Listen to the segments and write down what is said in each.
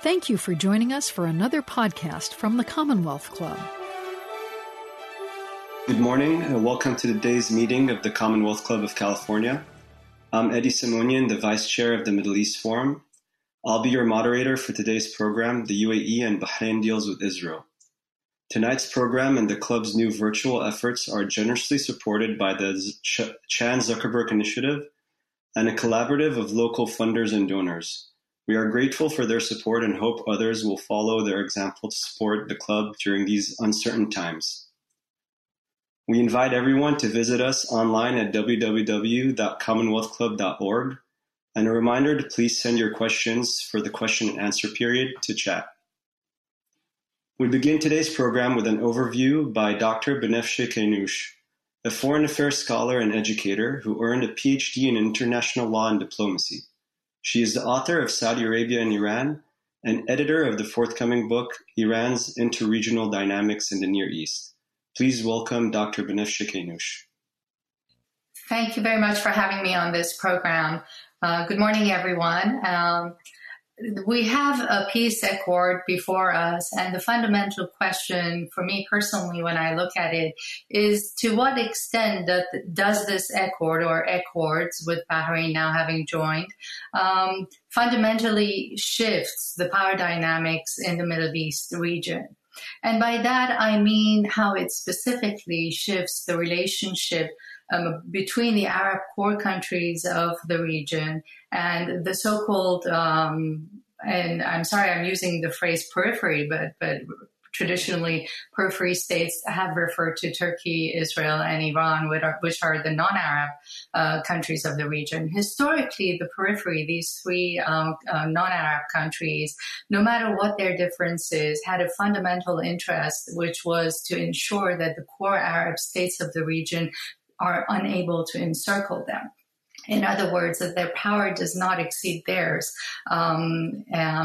Thank you for joining us for another podcast from the Commonwealth Club. Good morning and welcome to today's meeting of the Commonwealth Club of California. I'm Eddie Simonian, the Vice Chair of the Middle East Forum. I'll be your moderator for today's program, The UAE and Bahrain Deals with Israel. Tonight's program and the club's new virtual efforts are generously supported by the Chan Zuckerberg Initiative and a collaborative of local funders and donors. We are grateful for their support and hope others will follow their example to support the club during these uncertain times. We invite everyone to visit us online at www.commonwealthclub.org and a reminder to please send your questions for the question and answer period to chat. We begin today's program with an overview by Dr. Banafsheh Keynoush, a foreign affairs scholar and educator who earned a PhD in international law and diplomacy. She is the author of Saudi Arabia and Iran and editor of the forthcoming book, Iran's Interregional Dynamics in the Near East. Please welcome Dr. Banafsheh Keynoush. Thank you very much for having me on this program. Uh, good morning, everyone. Um, we have a peace accord before us, and the fundamental question for me personally, when I look at it, is to what extent does this accord or accords with Bahrain now having joined um, fundamentally shifts the power dynamics in the Middle East region? And by that, I mean how it specifically shifts the relationship um, between the Arab core countries of the region and the so-called um, and I'm sorry I'm using the phrase periphery, but but traditionally periphery states have referred to Turkey, Israel, and Iran, which are, the non-Arab uh, countries of the region. Historically, the periphery, these three um, uh, non-Arab countries, no matter what their differences, had a fundamental interest, which was to ensure that the core Arab states of the region are unable to encircle them. In other words, that their power does not exceed theirs, um,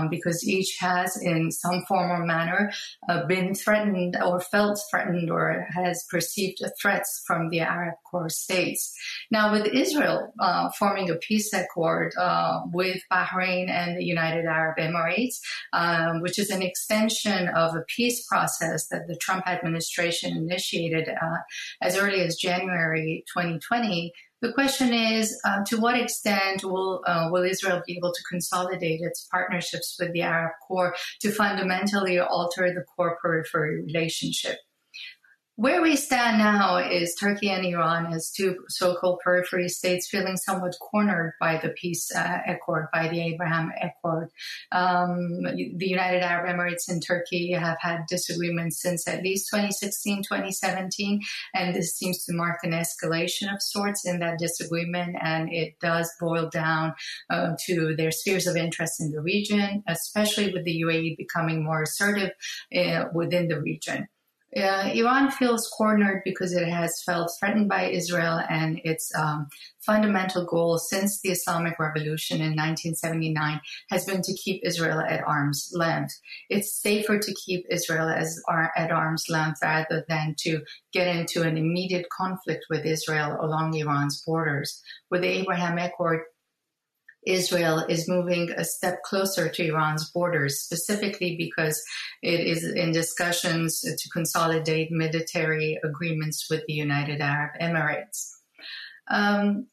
because each has, in some form or manner, uh, been threatened or felt threatened or has perceived threats from the Arab core states. Now, with Israel uh, forming a peace accord uh, with Bahrain and the United Arab Emirates, um, which is an extension of a peace process that the Trump administration initiated uh, as early as January 2020. The question is, uh, to what extent will uh, will Israel be able to consolidate its partnerships with the Arab core to fundamentally alter the core periphery relationship? Where we stand now is Turkey and Iran as two so-called periphery states feeling somewhat cornered by the peace uh, accord, by the Abraham Accord. Um, the United Arab Emirates and Turkey have had disagreements since at least 2016, 2017, and this seems to mark an escalation of sorts in that disagreement, and it does boil down uh, to their spheres of interest in the region, especially with the UAE becoming more assertive uh, within the region. Uh, Iran feels cornered because it has felt threatened by Israel and its um, fundamental goal since the Islamic Revolution in 1979 has been to keep Israel at arm's length. It's safer to keep Israel as at arm's length rather than to get into an immediate conflict with Israel along Iran's borders. With the Abraham Accord, Israel is moving a step closer to Iran's borders, specifically because it is in discussions to consolidate military agreements with the United Arab Emirates. Um,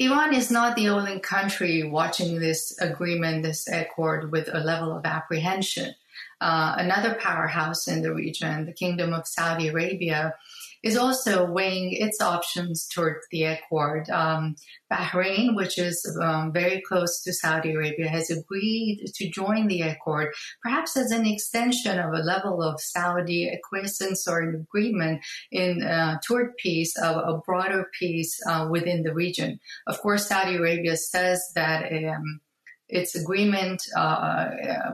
Iran is not the only country watching this agreement, this accord, with a level of apprehension. Uh, another powerhouse in the region, the Kingdom of Saudi Arabia, is also weighing its options toward the accord. Um, Bahrain, which is um, very close to Saudi Arabia, has agreed to join the accord, perhaps as an extension of a level of Saudi acquiescence or an agreement in uh, toward peace, of a broader peace uh, within the region. Of course, Saudi Arabia says that. Um, its agreement uh,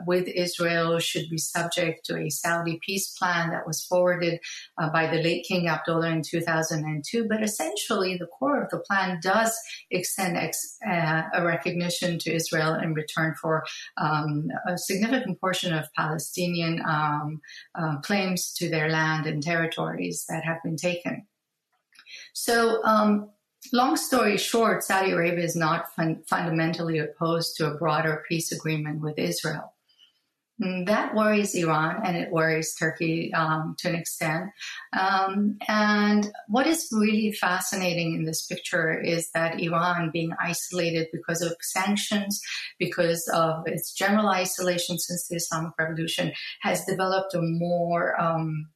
with Israel should be subject to a Saudi peace plan that was forwarded uh, by the late King Abdullah in 2002. But essentially, the core of the plan does extend ex- uh, a recognition to Israel in return for um, a significant portion of Palestinian um, uh, claims to their land and territories that have been taken. So, um, Long story short, Saudi Arabia is not fun- fundamentally opposed to a broader peace agreement with Israel. Mm, that worries Iran and it worries Turkey um, to an extent. Um, and what is really fascinating in this picture is that Iran, being isolated because of sanctions, because of its general isolation since the Islamic Revolution, has developed a more um,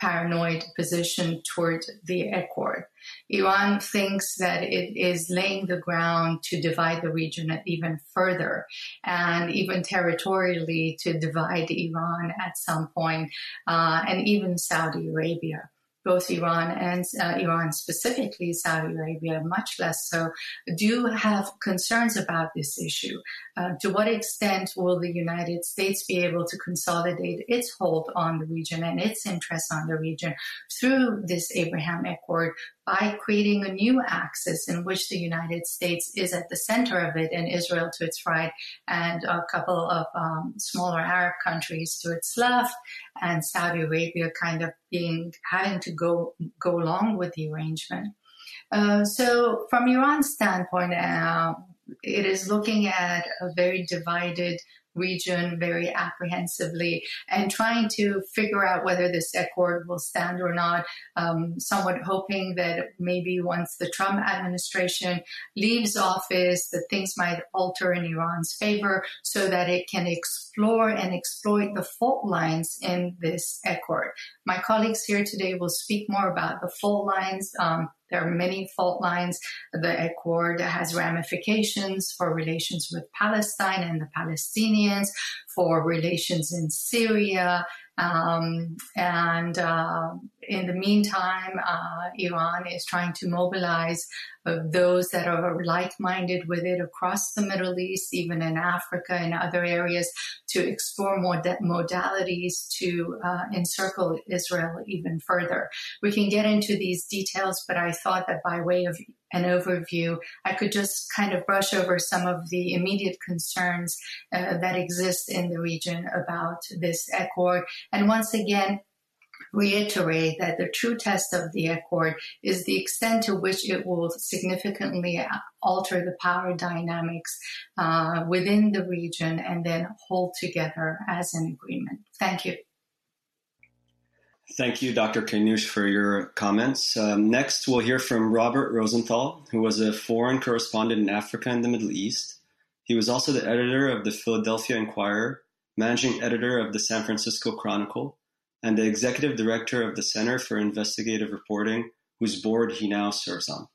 paranoid position toward the Accord. Iran thinks that it is laying the ground to divide the region even further and even territorially to divide Iran at some point, uh, and even Saudi Arabia both Iran and uh, Iran specifically, Saudi Arabia much less so, do have concerns about this issue. Uh, to what extent will the United States be able to consolidate its hold on the region and its interests on the region through this Abraham Accord by creating a new axis in which the United States is at the center of it and Israel to its right and a couple of um, smaller Arab countries to its left and Saudi Arabia kind of being having to go go along with the arrangement. Uh, so from Iran's standpoint, uh, it is looking at a very divided region very apprehensively and trying to figure out whether this accord will stand or not. Um, somewhat hoping that maybe once the Trump administration leaves office, that things might alter in Iran's favor so that it can explore and exploit the fault lines in this accord. My colleagues here today will speak more about the fault lines. Um, there are many fault lines. The Accord has ramifications for relations with Palestine and the Palestinians, for relations in Syria, um, and uh, in the meantime, uh, Iran is trying to mobilize uh, those that are like minded with it across the Middle East, even in Africa and other areas, to explore more de- modalities to uh, encircle Israel even further. We can get into these details, but I thought that by way of an overview, I could just kind of brush over some of the immediate concerns uh, that exist in the region about this accord. And once again, reiterate that the true test of the accord is the extent to which it will significantly alter the power dynamics uh, within the region and then hold together as an agreement. Thank you. Thank you, Dr. Keynoush, for your comments. Um, next, we'll hear from Robert Rosenthal, who was a foreign correspondent in Africa and the Middle East. He was also the editor of the Philadelphia Inquirer, managing editor of the San Francisco Chronicle, and the executive director of the Center for Investigative Reporting, whose board he now serves on.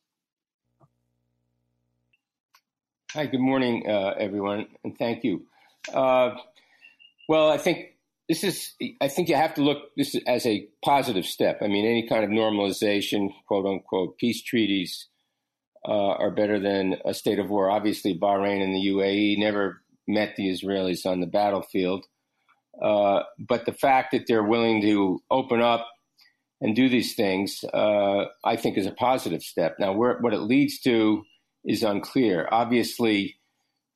Hi, good morning, uh, everyone, and thank you. Uh, well, I think this is, I think you have to look this as a positive step. I mean, any kind of normalization, quote unquote, peace treaties uh, are better than a state of war. Obviously, Bahrain and the UAE never met the Israelis on the battlefield. Uh, but the fact that they're willing to open up and do these things, uh, I think, is a positive step. Now, where, what it leads to is unclear. Obviously,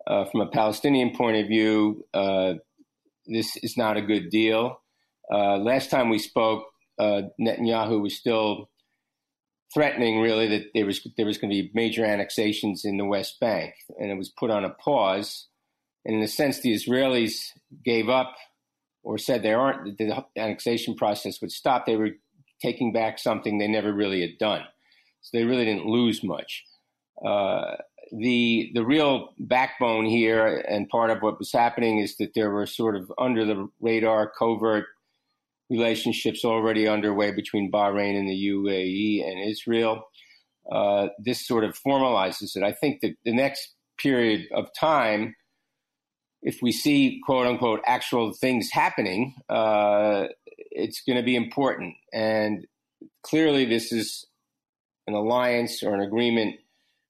uh, from a Palestinian point of view, uh, this is not a good deal. Uh, last time we spoke, Netanyahu was still threatening, really, that there was there was going to be major annexations in the West Bank, and it was put on a pause. And in a sense, the Israelis gave up or said they aren't the annexation process would stop, they were taking back something they never really had done. So they really didn't lose much. Uh, the the real backbone here and part of what was happening is that there were sort of under the radar covert relationships already underway between Bahrain and the UAE and Israel. Uh, this sort of formalizes it. I think that the next period of time if we see quote unquote actual things happening, uh, it's going to be important. And clearly, this is an alliance or an agreement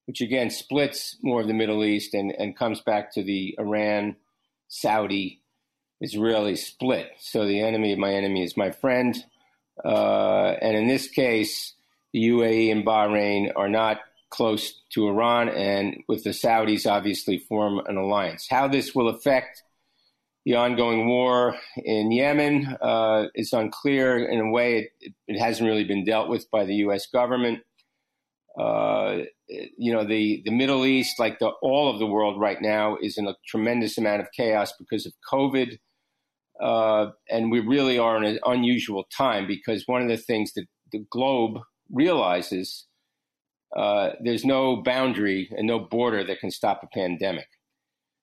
which again splits more of the Middle East and, and comes back to the Iran Saudi Israeli split. So the enemy of my enemy is my friend. Uh, and in this case, the UAE and Bahrain are not close to Iran, and with the Saudis, obviously form an alliance. How this will affect the ongoing war in Yemen uh, is unclear. In a way, it, it, hasn't really been dealt with by the U.S. government. Uh, you know, the, the Middle East, like the, all of the world right now, is in a tremendous amount of chaos because of COVID. Uh, and we really are in an unusual time because one of the things that the globe realizes uh, there's no boundary and no border that can stop a pandemic.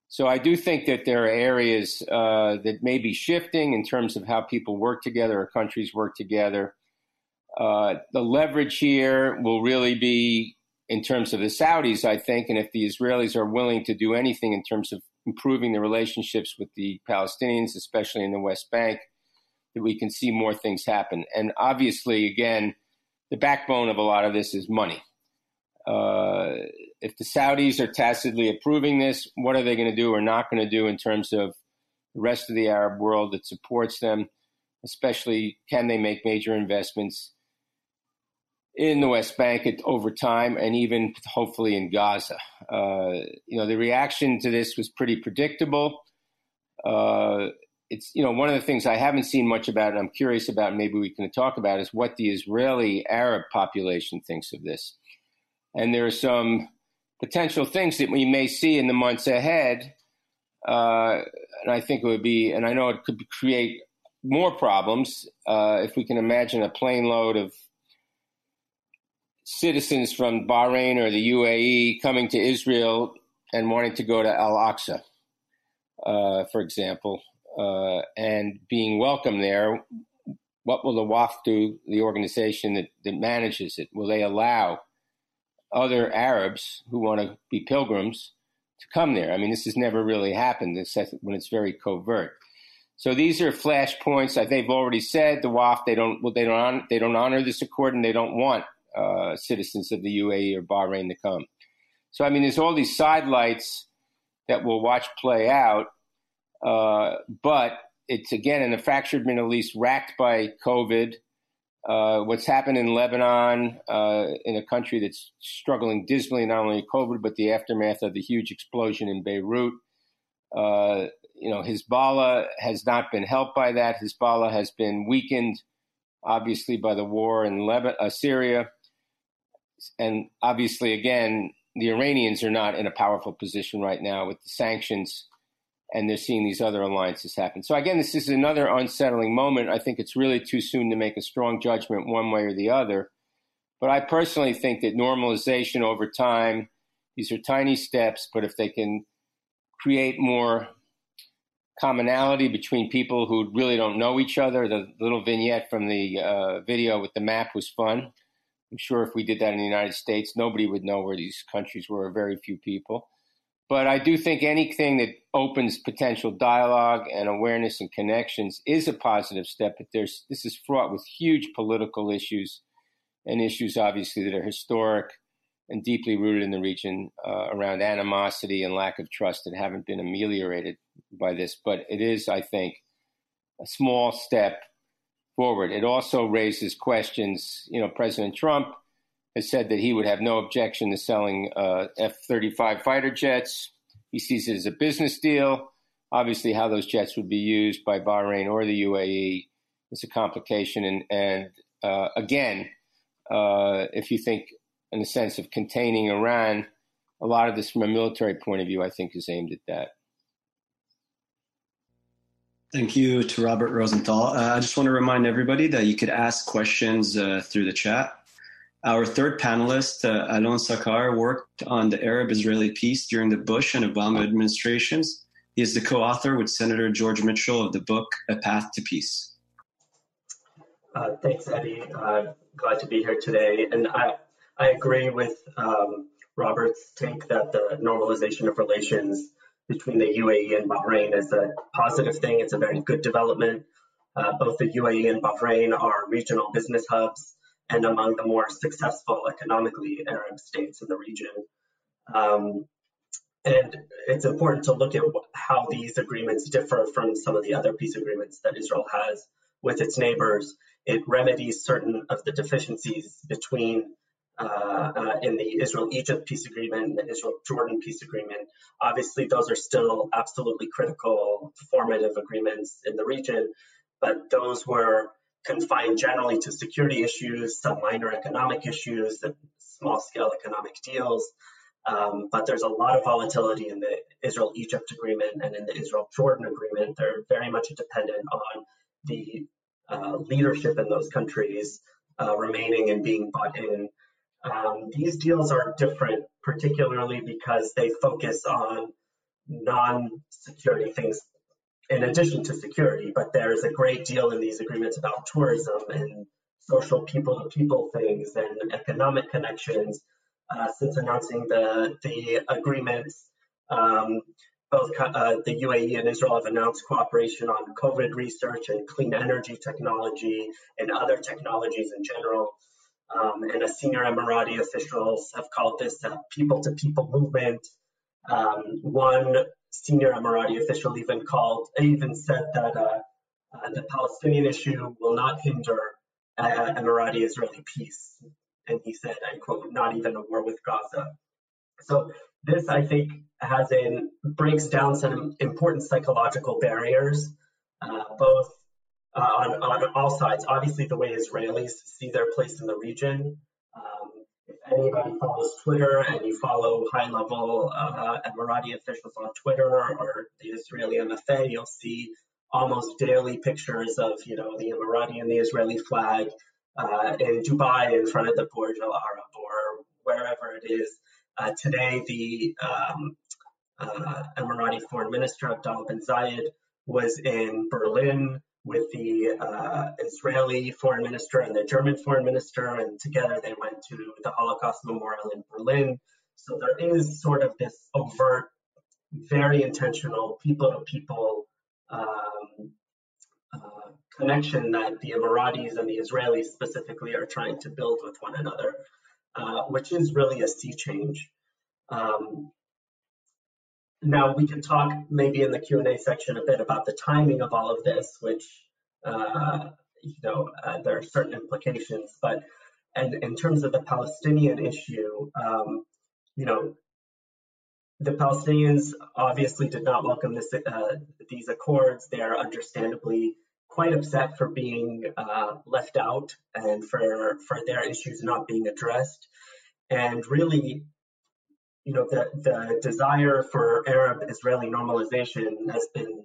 So I do think that there are areas uh, that may be shifting in terms of how people work together or countries work together. Uh, the leverage here will really be in terms of the Saudis, I think, and if the Israelis are willing to do anything in terms of improving the relationships with the Palestinians, especially in the West Bank, that we can see more things happen. And obviously, again, the backbone of a lot of this is money. Uh, if the Saudis are tacitly approving this, what are they going to do or not going to do in terms of the rest of the Arab world that supports them? Especially, can they make major investments in the West Bank at, over time and even hopefully in Gaza? Uh, you know, the reaction to this was pretty predictable. Uh, it's you know one of the things I haven't seen much about, and I'm curious about. Maybe we can talk about is what the Israeli Arab population thinks of this and there are some potential things that we may see in the months ahead. Uh, and I think it would be, and I know it could create more problems uh, if we can imagine a plane load of citizens from Bahrain or the UAE coming to Israel and wanting to go to Al Aqsa, uh, for example, uh, and being welcome there. What will the Waqf do, the organization that, that manages it? Will they allow other Arabs who want to be pilgrims to come there. I mean, this has never really happened when it's very covert. So these are flashpoints. Like they've already said, the Waqf they don't well, they don't honor, they don't honor this accord and they don't want uh, citizens of the UAE or Bahrain to come. So I mean, there's all these sidelights that we'll watch play out, uh, but it's again in a fractured Middle East racked by COVID uh, what's happened in Lebanon, uh, in a country that's struggling dismally, not only COVID, but the aftermath of the huge explosion in Beirut. Uh, you know, Hezbollah has not been helped by that. Hezbollah has been weakened, obviously, by the war in Lebanon, uh, Syria. And obviously, again, the Iranians are not in a powerful position right now with the sanctions and they're seeing these other alliances happen. So again, this is another unsettling moment. I think it's really too soon to make a strong judgment one way or the other. But I personally think that normalization over time, these are tiny steps, but if they can create more commonality between people who really don't know each other, the little vignette from the uh, video with the map was fun. I'm sure if we did that in the United States, nobody would know where these countries were, very few people. But I do think anything that opens potential dialogue and awareness and connections is a positive step. But there's this is fraught with huge political issues and issues, obviously, that are historic and deeply rooted in the region uh, around animosity and lack of trust that haven't been ameliorated by this. But it is, I think, a small step forward. It also raises questions. You know, President Trump has said that he would have no objection to selling uh, F 35 fighter jets. He sees it as a business deal. Obviously, how those jets would be used by Bahrain or the UAE is a complication. And, and uh, again, uh, if you think in the sense of containing Iran, a lot of this from a military point of view, I think, is aimed at that. Thank you to Robert Rosenthal. Uh, I just want to remind everybody that you could ask questions uh, through the chat. Our third panelist, uh, Alon Sachar, worked on the Arab Israeli peace during the Bush and Obama administrations. He is the co author with Senator George Mitchell of the book A Path to Peace. Uh, thanks, Eddie. Uh, glad to be here today. And I, I agree with um, Robert's take that the normalization of relations between the UAE and Bahrain is a positive thing. It's a very good development. Uh, both the UAE and Bahrain are regional business hubs and among the more successful economically Arab states in the region. Um, and it's important to look at how these agreements differ from some of the other peace agreements that Israel has with its neighbors. It remedies certain of the deficiencies between uh, uh, in the Israel-Egypt peace agreement and the Israel-Jordan peace agreement. Obviously, those are still absolutely critical, formative agreements in the region, but those were confined generally to security issues, some minor economic issues, small scale economic deals. Um, but there's a lot of volatility in the Israel Egypt agreement and in the Israel Jordan agreement. They're very much dependent on the uh, leadership in those countries uh, remaining and being bought in. Um, these deals are different, particularly because they focus on non security things in addition to security, but there's a great deal in these agreements about tourism and social people to people things and economic connections. Uh, since announcing the the agreements, um, both uh, the UAE and Israel have announced cooperation on COVID research and clean energy technology and other technologies in general. Um, and a senior Emirati officials have called this a people-to-people movement. Um, one senior Emirati official even called, even said that uh, uh, the Palestinian issue will not hinder uh, Emirati-Israeli peace. And he said, I quote, not even a war with Gaza. So this, I think, has in breaks down some important psychological barriers, uh, both uh, on, on all sides. Obviously, the way Israelis see their place in the region. Anybody follows Twitter and you follow high-level uh, Emirati officials on Twitter or the Israeli MFA, you'll see almost daily pictures of you know the Emirati and the Israeli flag uh, in Dubai in front of the Burj Al Arab or wherever it is. Uh, today, the um, uh, Emirati Foreign Minister Abdullah bin Zayed was in Berlin with the uh, Israeli Foreign Minister and the German Foreign Minister, and together they went to the Holocaust Memorial in Berlin. So there is sort of this overt, very intentional people to people um, uh, connection that the Emiratis and the Israelis specifically are trying to build with one another, uh, which is really a sea change. Um, now we can talk maybe in the Q&A section a bit about the timing of all of this, which, uh, you know, uh, there are certain implications, but and in terms of the Palestinian issue, um, you know, the Palestinians obviously did not welcome this, uh, these accords. They are understandably quite upset for being uh, left out and for for their issues not being addressed. And really, you know, the, the desire for Arab-Israeli normalization has been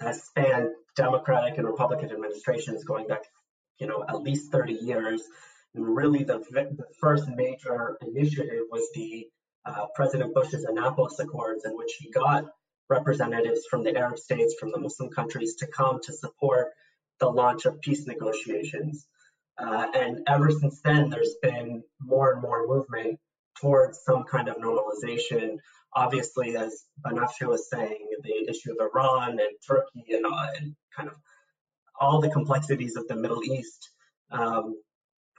has spanned Democratic and Republican administrations going back, you know, at least 30 years. And really, the, the first major initiative was the uh, President Bush's Annapolis Accords, in which he got representatives from the Arab states, from the Muslim countries, to come to support the launch of peace negotiations. Uh, and ever since then, there's been more and more movement towards some kind of normalization. Obviously, as Banafsheh was saying, the issue of Iran and Turkey and, uh, and kind of all the complexities of the Middle East, um,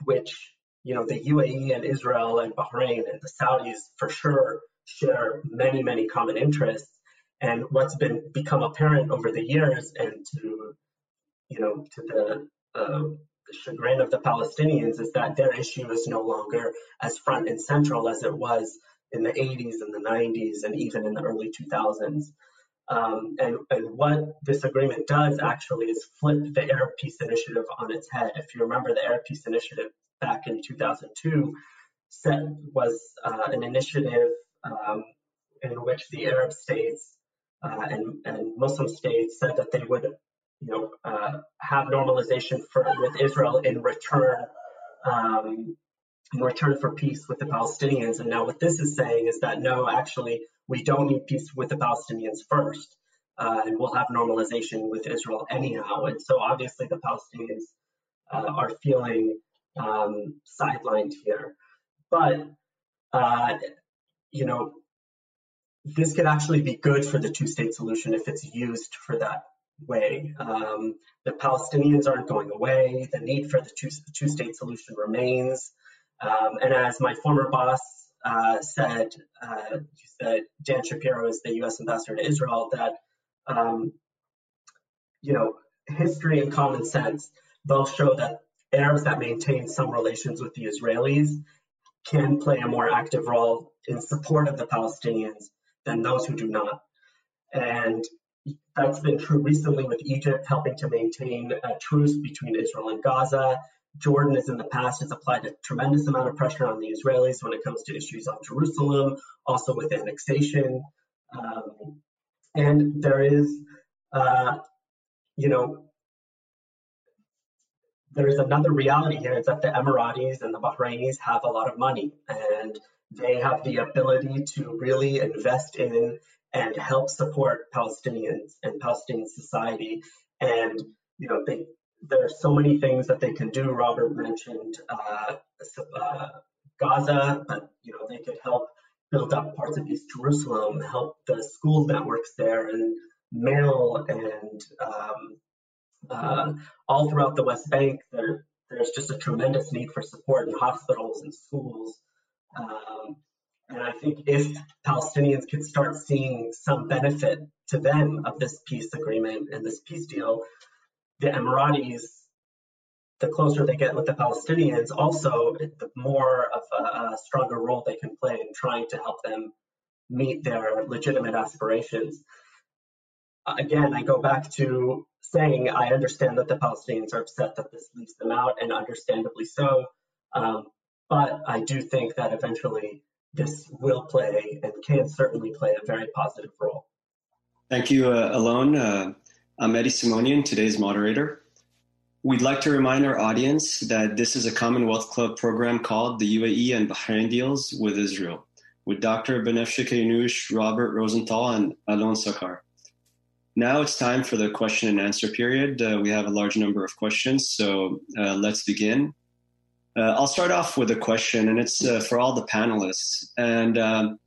which you know the UAE and Israel and Bahrain and the Saudis for sure share many many common interests. And what's been become apparent over the years, and to you know to the uh, the chagrin of the Palestinians is that their issue is no longer as front and central as it was in the 80s and the 90s and even in the early 2000s. Um, and, and what this agreement does actually is flip the Arab Peace Initiative on its head. If you remember, the Arab Peace Initiative back in 2002 set, was uh, an initiative um, in which the Arab states uh, and, and Muslim states said that they would you know, uh, have normalization for with Israel in return, um, in return for peace with the Palestinians. And now what this is saying is that no, actually, we don't need peace with the Palestinians first, uh, and we'll have normalization with Israel anyhow. And so obviously the Palestinians uh, are feeling um, sidelined here, but uh, you know. This could actually be good for the two-state solution if it's used for that way. Um, the Palestinians aren't going away. The need for the two, two state solution remains. Um, and as my former boss uh, said, uh, Dan Shapiro is the U.S. ambassador to Israel, that, um, you know, history and common sense both show that Arabs that maintain some relations with the Israelis can play a more active role in support of the Palestinians than those who do not. And that's been true recently with Egypt helping to maintain a truce between Israel and Gaza. Jordan has in the past has applied a tremendous amount of pressure on the Israelis when it comes to issues on Jerusalem, also with annexation. Um, and there is, uh, you know, there is another reality here is that the Emiratis and the Bahrainis have a lot of money and they have the ability to really invest in and help support Palestinians and Palestinian society. And, you know, they, there are so many things that they can do. Robert mentioned uh, uh, Gaza, but, you know, they could help build up parts of East Jerusalem, help the school networks there and mail and um, uh, all throughout the West Bank. There, there's just a tremendous need for support in hospitals and schools. Um, and I think if Palestinians could start seeing some benefit to them of this peace agreement and this peace deal, the Emiratis, the closer they get with the Palestinians, also the more of a, a stronger role they can play in trying to help them meet their legitimate aspirations. Again, I go back to saying I understand that the Palestinians are upset that this leaves them out, and understandably so. Um, but I do think that eventually this will play and can certainly play a very positive role. Thank you, uh, Alon. Uh, I'm Eddie Simonian, today's moderator. We'd like to remind our audience that this is a Commonwealth Club program called the UAE and Bahrain Deals with Israel, with Dr. Banafsheh Keynoush, Robert Rosenthal, and Alon Sachar. Now it's time for the question and answer period. Uh, we have a large number of questions, so uh, let's begin. Uh, I'll start off with a question, and it's uh, for all the panelists. And um,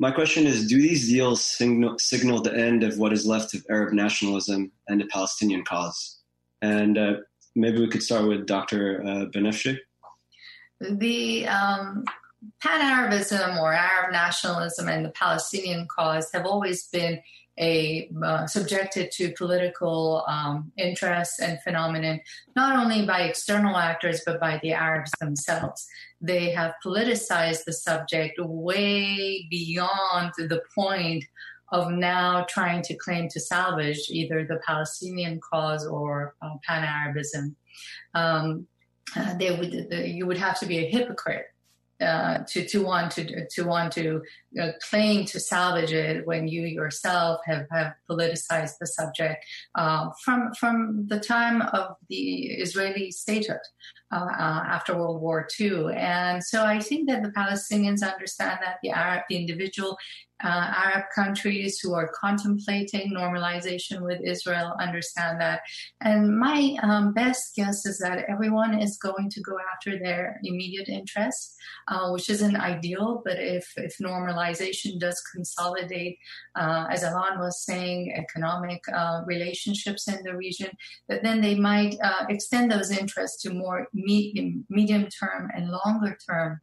my question is Do these deals signal, signal the end of what is left of Arab nationalism and the Palestinian cause? And uh, maybe we could start with Dr. Uh, Banafsheh. The um, Pan Arabism or Arab nationalism and the Palestinian cause have always been a uh, subjected to political um, interests and phenomenon, not only by external actors but by the Arabs themselves. They have politicized the subject way beyond the point of now trying to claim to salvage either the Palestinian cause or uh, Pan Arabism. Um, uh, they would, you would have to be a hypocrite uh, to to want to to want to uh, claim to salvage it when you yourself have, have politicized the subject uh, from from the time of the Israeli statehood uh, uh, after World War II, and so I think that the Palestinians understand that the Arab, the individual uh, Arab countries who are contemplating normalization with Israel understand that. And my um, best guess is that everyone is going to go after their immediate interests, uh, which isn't ideal. But if, if normalization does consolidate, uh, as Alon was saying, economic uh, relationships in the region, that then they might uh, extend those interests to more medium, medium term and longer term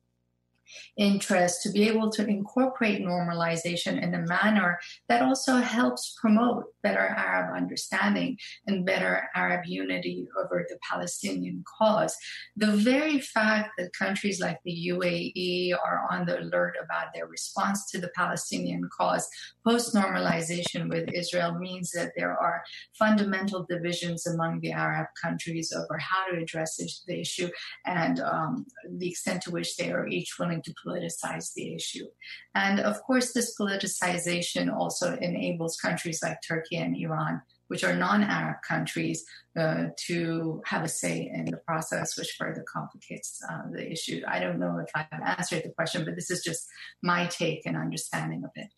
interest to be able to incorporate normalization in a manner that also helps promote better Arab understanding and better Arab unity over the Palestinian cause. The very fact that countries like the UAE are on the alert about their response to the Palestinian cause post normalization with Israel means that there are fundamental divisions among the Arab countries over how to address the issue and um, the extent to which they are each willing to politicize the issue. And of course, this politicization also enables countries like Turkey and Iran, which are non Arab countries, uh, to have a say in the process, which further complicates uh, the issue. I don't know if I've answered the question, but this is just my take and understanding of it.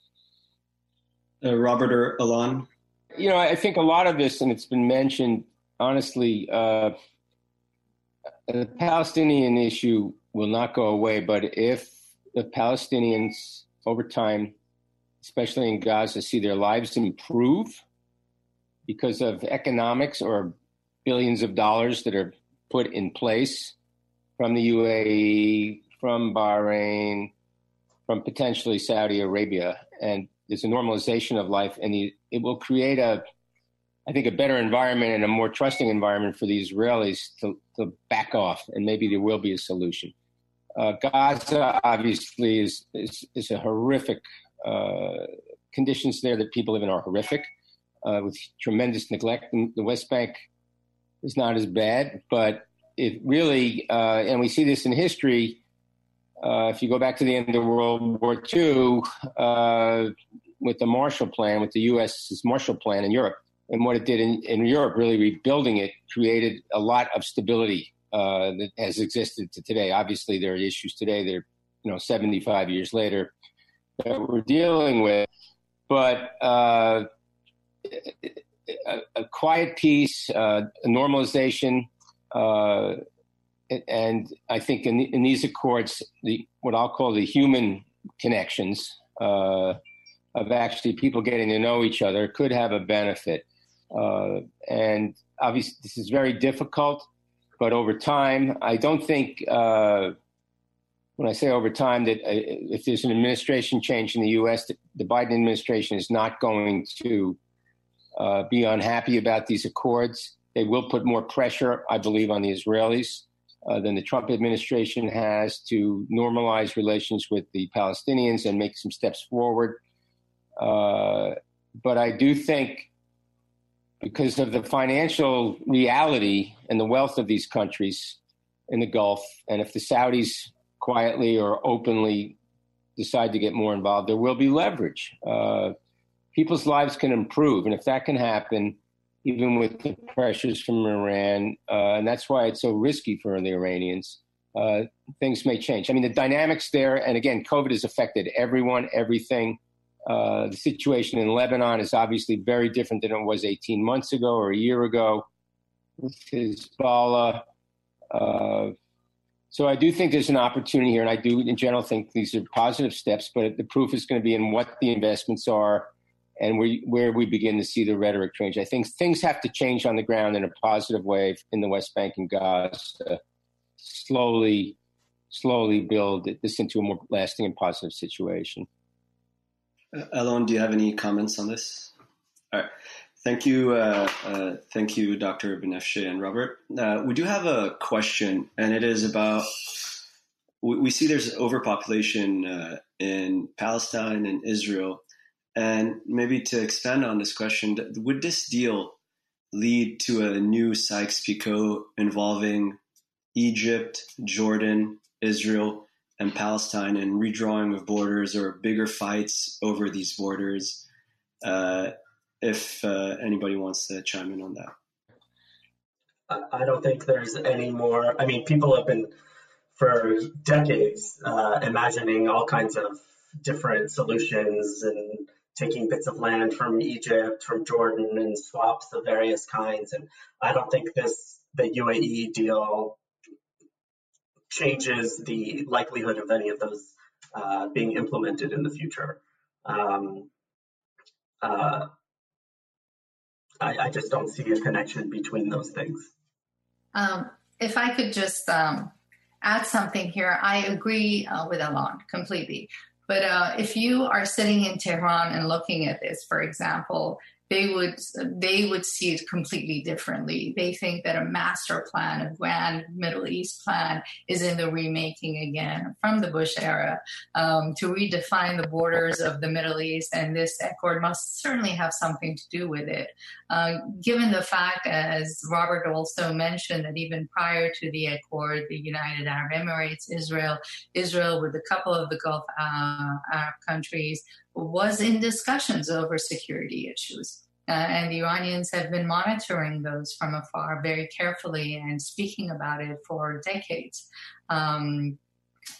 Uh, Robert or Alon? You know, I think a lot of this, and it's been mentioned, honestly, uh, the Palestinian issue will not go away. But if the Palestinians over time, especially in Gaza, see their lives improve because of economics or billions of dollars that are put in place from the UAE, from Bahrain, from potentially Saudi Arabia, and there's a normalization of life, and the, it will create a, I think, a better environment and a more trusting environment for the Israelis to, to back off, and maybe there will be a solution. Uh, Gaza obviously is is, is a horrific uh, conditions there that people live in are horrific, uh, with tremendous neglect. The West Bank is not as bad, but it really, uh, and we see this in history. Uh, if you go back to the end of World War II, uh, with the Marshall Plan, with the U.S.'s Marshall Plan in Europe, and what it did in, in Europe, really rebuilding it, created a lot of stability uh, that has existed to today. Obviously, there are issues today that are, you know, 75 years later that we're dealing with, but uh, a, a, quiet peace, uh, a normalization, uh, and I think in, in, these accords, the what I'll call the human connections uh, of actually people getting to know each other could have a benefit. Uh, and obviously, this is very difficult, but over time, I don't think. Uh, when I say over time, that uh, if there's an administration change in the U.S., the Biden administration is not going to uh, be unhappy about these accords. They will put more pressure, I believe, on the Israelis uh, than the Trump administration has to normalize relations with the Palestinians and make some steps forward. Uh, but I do think because of the financial reality and the wealth of these countries in the Gulf, and if the Saudis quietly or openly decide to get more involved, there will be leverage. Uh, people's lives can improve. And if that can happen, even with the pressures from Iran, uh, and that's why it's so risky for the Iranians, uh, things may change. I mean, the dynamics there, and again, COVID has affected everyone, everything. Uh, the situation in Lebanon is obviously very different than it was 18 months ago or a year ago Hezbollah. Uh, so I do think there's an opportunity here, and I do, in general, think these are positive steps. But the proof is going to be in what the investments are and we, where we begin to see the rhetoric change. I think things have to change on the ground in a positive way in the West Bank and Gaza. To slowly, slowly build this into a more lasting and positive situation. Uh, Alon, do you have any comments on this? All right. Thank you, uh, uh, thank you, Dr. Banafsheh and Robert. Uh, we do have a question, and it is about we, we see there's overpopulation uh, in Palestine and Israel, and maybe to expand on this question, would this deal lead to a new Sykes-Picot involving Egypt, Jordan, Israel, and Palestine, and redrawing of borders or bigger fights over these borders? Uh, if uh, anybody wants to chime in on that. I don't think there's any more. I mean, people have been for decades uh, imagining all kinds of different solutions and taking bits of land from Egypt, from Jordan, and swaps of various kinds. And I don't think this the UAE deal changes the likelihood of any of those uh, being implemented in the future. Um, uh, I, I, just don't see a connection between those things. Um, if I could just um, add something here, I agree uh, with Alon completely. But uh, if you are sitting in Tehran and looking at this, for example, they would they would see it completely differently. They think that a master plan, a grand Middle East plan, is in the remaking again from the Bush era um, to redefine the borders of the Middle East, and this accord must certainly have something to do with it. Uh, given the fact, as Robert also mentioned, that even prior to the accord, the United Arab Emirates, Israel, Israel with a couple of the Gulf uh, Arab countries was in discussions over security issues. Uh, and the Iranians have been monitoring those from afar very carefully and speaking about it for decades. Um,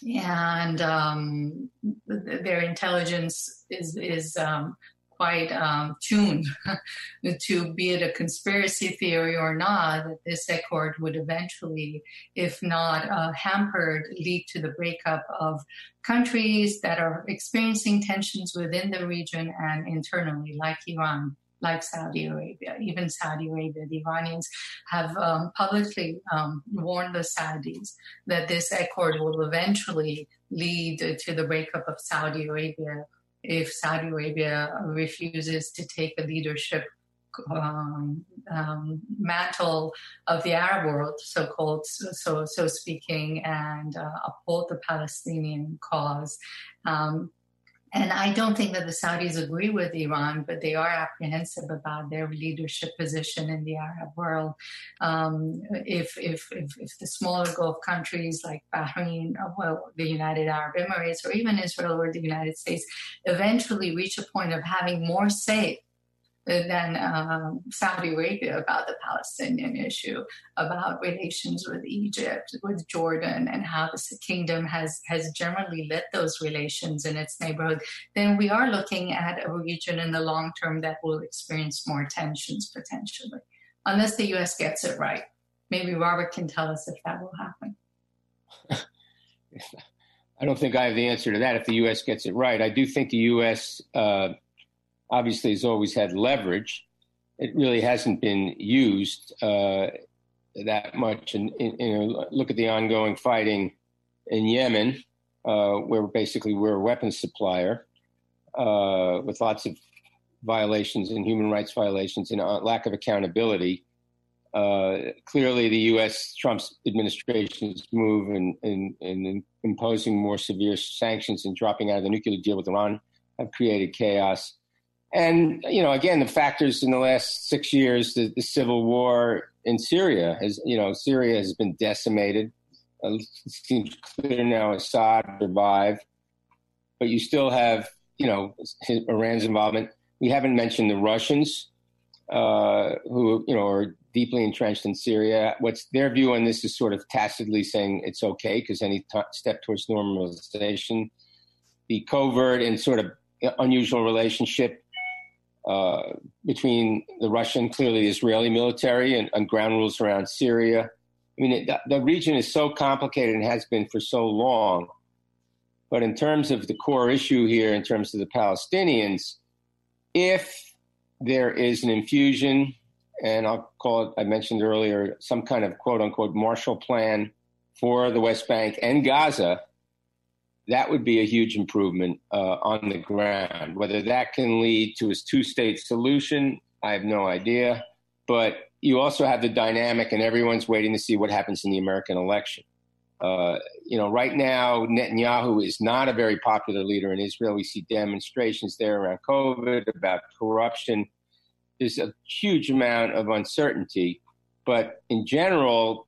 and um, their intelligence is, is um, quite um, tuned to be it a conspiracy theory or not, that this accord would eventually, if not uh, hampered, lead to the breakup of countries that are experiencing tensions within the region and internally, like Iran like Saudi Arabia. Even Saudi Arabia, the Iranians have um, publicly um, warned the Saudis that this accord will eventually lead to the breakup of Saudi Arabia if Saudi Arabia refuses to take a leadership um, um, mantle of the Arab world, so-called, so so speaking, and uh, uphold the Palestinian cause. Um, and I don't think that the Saudis agree with Iran, but they are apprehensive about their leadership position in the Arab world. Um, if, if, if, if, the smaller Gulf countries like Bahrain, well, the United Arab Emirates, or even Israel or the United States eventually reach a point of having more say than um, Saudi Arabia about the Palestinian issue, about relations with Egypt, with Jordan, and how the kingdom has has generally led those relations in its neighborhood, then we are looking at a region in the long term that will experience more tensions potentially, unless the U.S. gets it right. Maybe Robert can tell us if that will happen. I don't think I have the answer to that. If the U.S. gets it right, I do think the U.S. Uh, obviously has always had leverage. It really hasn't been used uh, that much. And, you know, look at the ongoing fighting in Yemen, uh, where basically we're a weapons supplier uh, with lots of violations and human rights violations and uh, lack of accountability. Uh, clearly, the U.S. Trump's administration's move in, in, in imposing more severe sanctions and dropping out of the nuclear deal with Iran have created chaos. And, you know, again, the factors in the last six years, the, the civil war in Syria has, you know, Syria has been decimated. Uh, it seems clear now Assad survived. But you still have, you know, Iran's involvement. We haven't mentioned the Russians, uh, who, you know, are deeply entrenched in Syria. What's their view on this is sort of tacitly saying it's okay because any t- step towards normalization, the covert and sort of unusual relationship uh, between the Russian, clearly Israeli military, and, and, ground rules around Syria. I mean, it, the region is so complicated and has been for so long. But in terms of the core issue here, in terms of the Palestinians, if there is an infusion, and I'll call it, I mentioned earlier, some kind of quote unquote Marshall Plan for the West Bank and Gaza, that would be a huge improvement uh, on the ground. Whether that can lead to a two state solution, I have no idea. But you also have the dynamic, and everyone's waiting to see what happens in the American election. Uh, you know, right now, Netanyahu is not a very popular leader in Israel. We see demonstrations there around COVID, about corruption. There's a huge amount of uncertainty. But in general,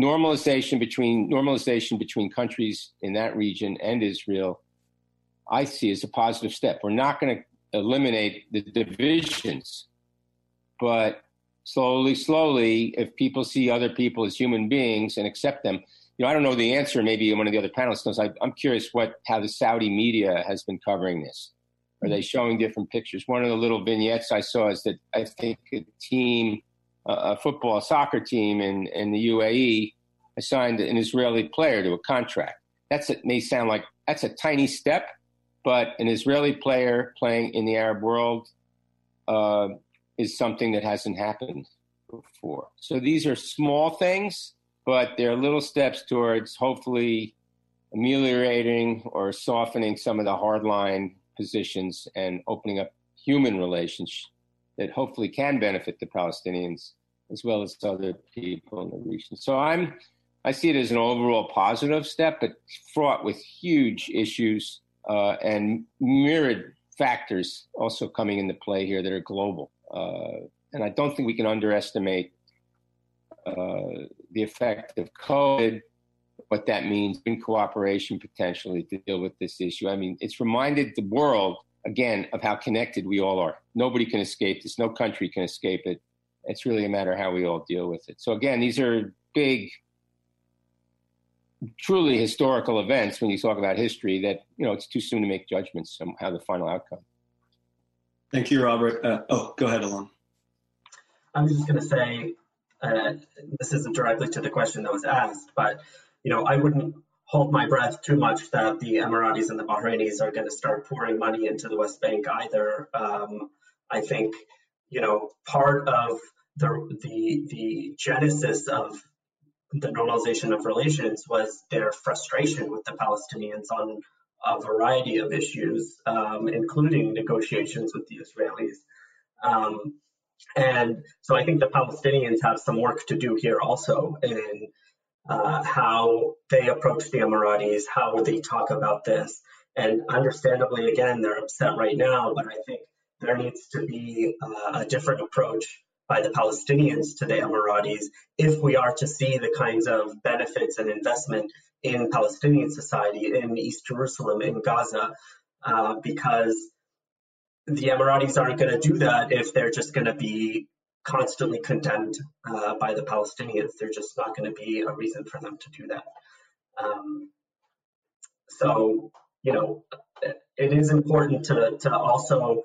normalization between normalization between countries in that region and Israel, I see as a positive step. We're not going to eliminate the divisions, but slowly, slowly, if people see other people as human beings and accept them, you know, I don't know the answer. Maybe one of the other panelists knows. I, I'm curious what how the Saudi media has been covering this. Are they showing different pictures? One of the little vignettes I saw is that I think a team a football, soccer team in, in the UAE assigned an Israeli player to a contract. That's it may sound like that's a tiny step, but an Israeli player playing in the Arab world uh, is something that hasn't happened before. So these are small things, but they're little steps towards hopefully ameliorating or softening some of the hardline positions and opening up human relations that hopefully can benefit the Palestinians as well as other people in the region. So I'm, I see it as an overall positive step, but fraught with huge issues uh, and myriad factors also coming into play here that are global. Uh, and I don't think we can underestimate uh, the effect of COVID, what that means in cooperation potentially to deal with this issue. I mean, it's reminded the world again, of how connected we all are. Nobody can escape this. No country can escape it. It's really a matter of how we all deal with it. So again, these are big, truly historical events when you talk about history that, you know, it's too soon to make judgments on how the final outcome. Thank you, Robert. Uh, oh, go ahead, Alon. I was just going to say, uh, this isn't directly to the question that was asked, but, you know, I wouldn't hold my breath too much that the Emiratis and the Bahrainis are going to start pouring money into the West Bank either. Um, I think, you know, part of the, the, the genesis of the normalization of relations was their frustration with the Palestinians on a variety of issues, um, including negotiations with the Israelis. Um, and so I think the Palestinians have some work to do here also in uh, how they approach the Emiratis, how they talk about this, And understandably, again, they're upset right now, but I think there needs to be uh, a different approach by the Palestinians to the Emiratis if we are to see the kinds of benefits and investment in Palestinian society, in East Jerusalem, in Gaza, uh, because the Emiratis aren't going to do that if they're just going to be constantly condemned uh, by the Palestinians. There's just not going to be a reason for them to do that. Um, so, you know, it is important to, to also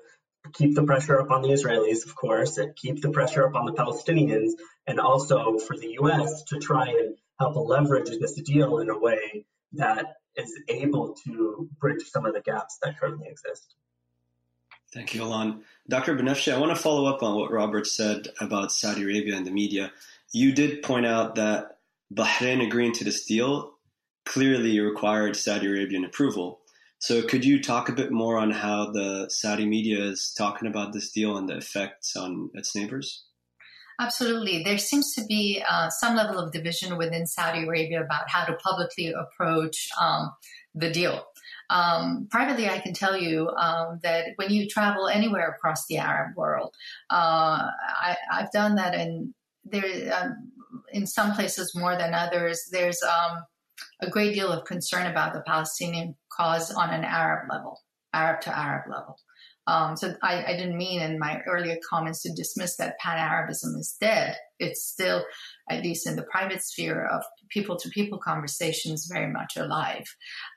keep the pressure up on the Israelis, of course, and keep the pressure up on the Palestinians, and also for the U.S. to try and help leverage this deal in a way that is able to bridge some of the gaps that currently exist. Thank you, Alon. Dr. Banafsheh, I want to follow up on what Robert said about Saudi Arabia and the media. You did point out that Bahrain agreeing to this deal clearly required Saudi Arabian approval. So, could you talk a bit more on how the Saudi media is talking about this deal and the effects on its neighbors? Absolutely. There seems to be uh, some level of division within Saudi Arabia about how to publicly approach um, the deal. Um, privately, I can tell you um, that when you travel anywhere across the Arab world, uh, I, have done that in there um, in some places more than others. There's um, a great deal of concern about the Palestinian cause on an Arab level, Arab to Arab level. Um, so I, I, didn't mean in my earlier comments to dismiss that Pan Arabism is dead. It's still, at least in the private sphere of people to people conversations, very much alive.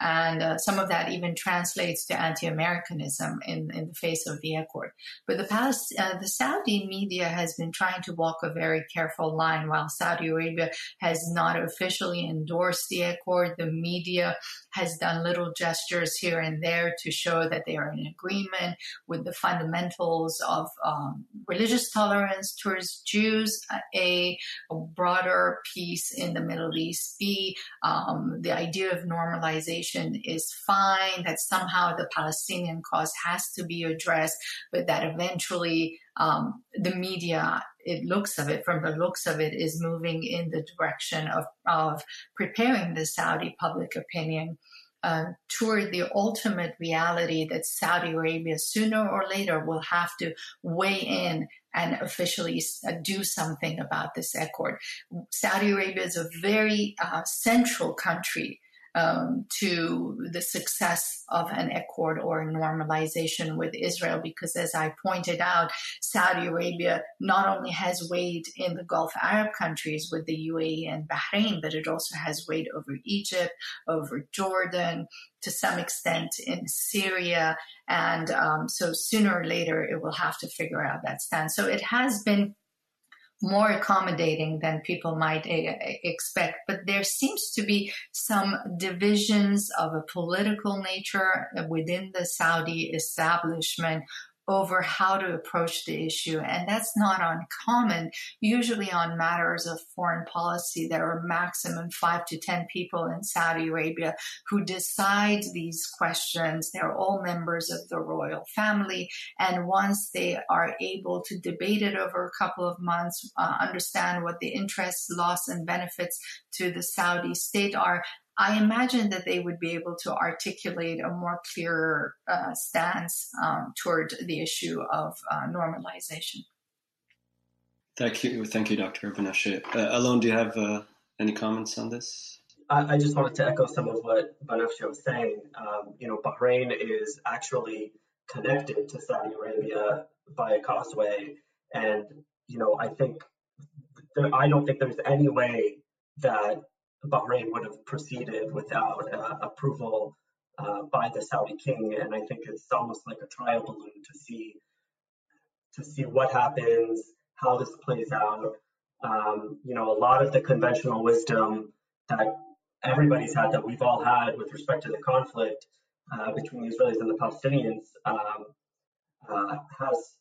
And uh, some of that even translates to anti Americanism in, in the face of the Accord. But the, past, uh, the Saudi media has been trying to walk a very careful line while Saudi Arabia has not officially endorsed the Accord. The media has done little gestures here and there to show that they are in agreement with the fundamentals of um, religious tolerance towards Jews, a, a, broader peace in the Middle East. B, um, the idea of normalization is fine, that somehow the Palestinian cause has to be addressed, but that eventually um, the media, it looks of it, from the looks of it, is moving in the direction of, of preparing the Saudi public opinion uh, toward the ultimate reality that Saudi Arabia sooner or later will have to weigh in and officially uh, do something about this accord. Saudi Arabia is a very uh, central country um, to the success of an accord or normalization with Israel. Because as I pointed out, Saudi Arabia not only has weight in the Gulf Arab countries with the UAE and Bahrain, but it also has weight over Egypt, over Jordan, to some extent in Syria. And um, so sooner or later, it will have to figure out that stance. So it has been more accommodating than people might uh, expect. But there seems to be some divisions of a political nature within the Saudi establishment over how to approach the issue. And that's not uncommon. Usually on matters of foreign policy, there are maximum five to 10 people in Saudi Arabia who decide these questions. They're all members of the royal family. And once they are able to debate it over a couple of months, uh, understand what the interests, loss, and benefits to the Saudi state are, I imagine that they would be able to articulate a more clear uh, stance um, toward the issue of uh, normalization. Thank you, thank you, Dr. Banafsheh. Uh, Alon, do you have uh, any comments on this? I, I, just wanted to echo some of what Banafsheh was saying. Um, you know, Bahrain is actually connected to Saudi Arabia by a causeway, and you know, I think there, I don't think there's any way that Bahrain would have proceeded without uh, approval uh, by the Saudi king, and I think it's almost like a trial balloon to see to see what happens, how this plays out. Um, you know, a lot of the conventional wisdom that everybody's had, that we've all had with respect to the conflict uh, between the Israelis and the Palestinians, um, uh, has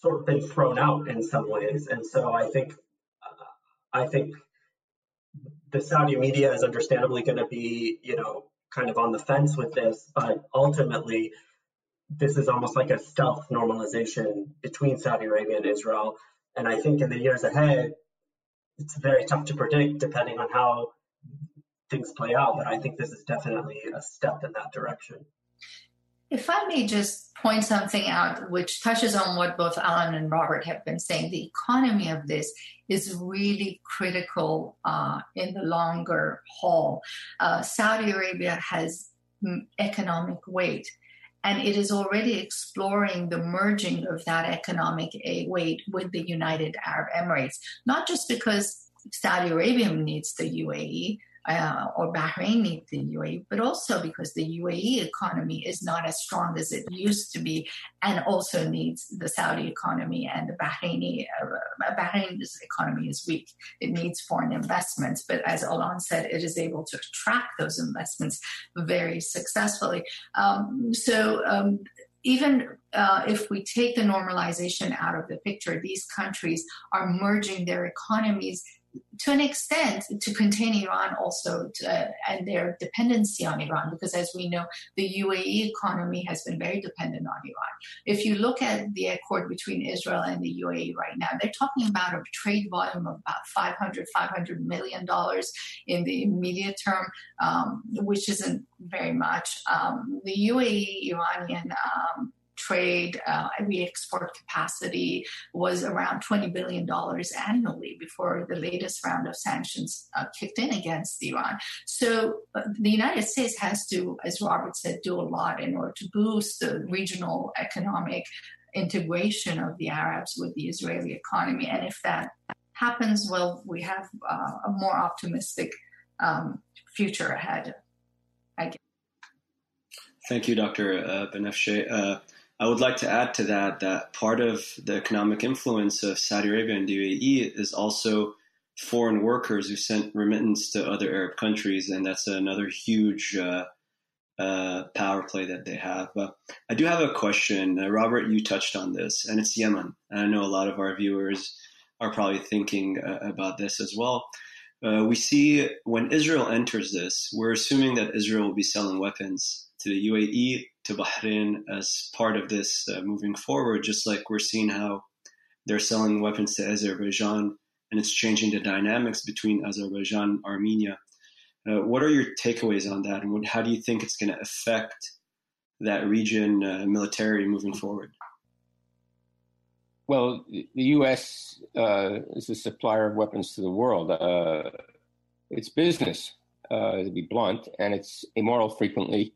sort of been thrown out in some ways, and so I think uh, I think the Saudi media is understandably going to be, you know, kind of on the fence with this, but ultimately, this is almost like a stealth normalization between Saudi Arabia and Israel. And I think in the years ahead, it's very tough to predict depending on how things play out. But I think this is definitely a step in that direction. If I may just point something out, which touches on what both Alan and Robert have been saying, the economy of this is really critical uh, in the longer haul. Uh, Saudi Arabia has economic weight, and it is already exploring the merging of that economic weight with the United Arab Emirates, not just because Saudi Arabia needs the UAE, uh, or Bahrain need the UAE, but also because the UAE economy is not as strong as it used to be, and also needs the Saudi economy and the Bahraini uh, Bahrain's economy is weak. It needs foreign investments, but as Alon said, it is able to attract those investments very successfully. Um, so. Um, even uh, if we take the normalization out of the picture, these countries are merging their economies to an extent to contain Iran also to, uh, and their dependency on Iran, because as we know, the UAE economy has been very dependent on Iran. If you look at the accord between Israel and the UAE right now, they're talking about a trade volume of about 500, 500 million dollars in the immediate term, um, which isn't very much. Um, the UAE Iranian um, trade, uh, re-export capacity was around $20 billion annually before the latest round of sanctions uh, kicked in against Iran. So uh, the United States has to, as Robert said, do a lot in order to boost the regional economic integration of the Arabs with the Israeli economy. And if that happens, well, we have uh, a more optimistic um, future ahead. Thank you, Dr. Uh, Banafsheh. Uh, I would like to add to that that part of the economic influence of Saudi Arabia and the UAE is also foreign workers who sent remittance to other Arab countries, and that's another huge uh, uh, power play that they have. But I do have a question, uh, Robert. You touched on this, and it's Yemen. And I know a lot of our viewers are probably thinking uh, about this as well. Uh, we see when Israel enters this, we're assuming that Israel will be selling weapons to the UAE to Bahrain as part of this uh, moving forward, just like we're seeing how they're selling weapons to Azerbaijan and it's changing the dynamics between Azerbaijan and Armenia. Uh, what are your takeaways on that, and what, how do you think it's going to affect that region uh, military moving forward? Well, the U.S. Uh, is a supplier of weapons to the world. Uh, it's business, uh, to be blunt, and it's immoral frequently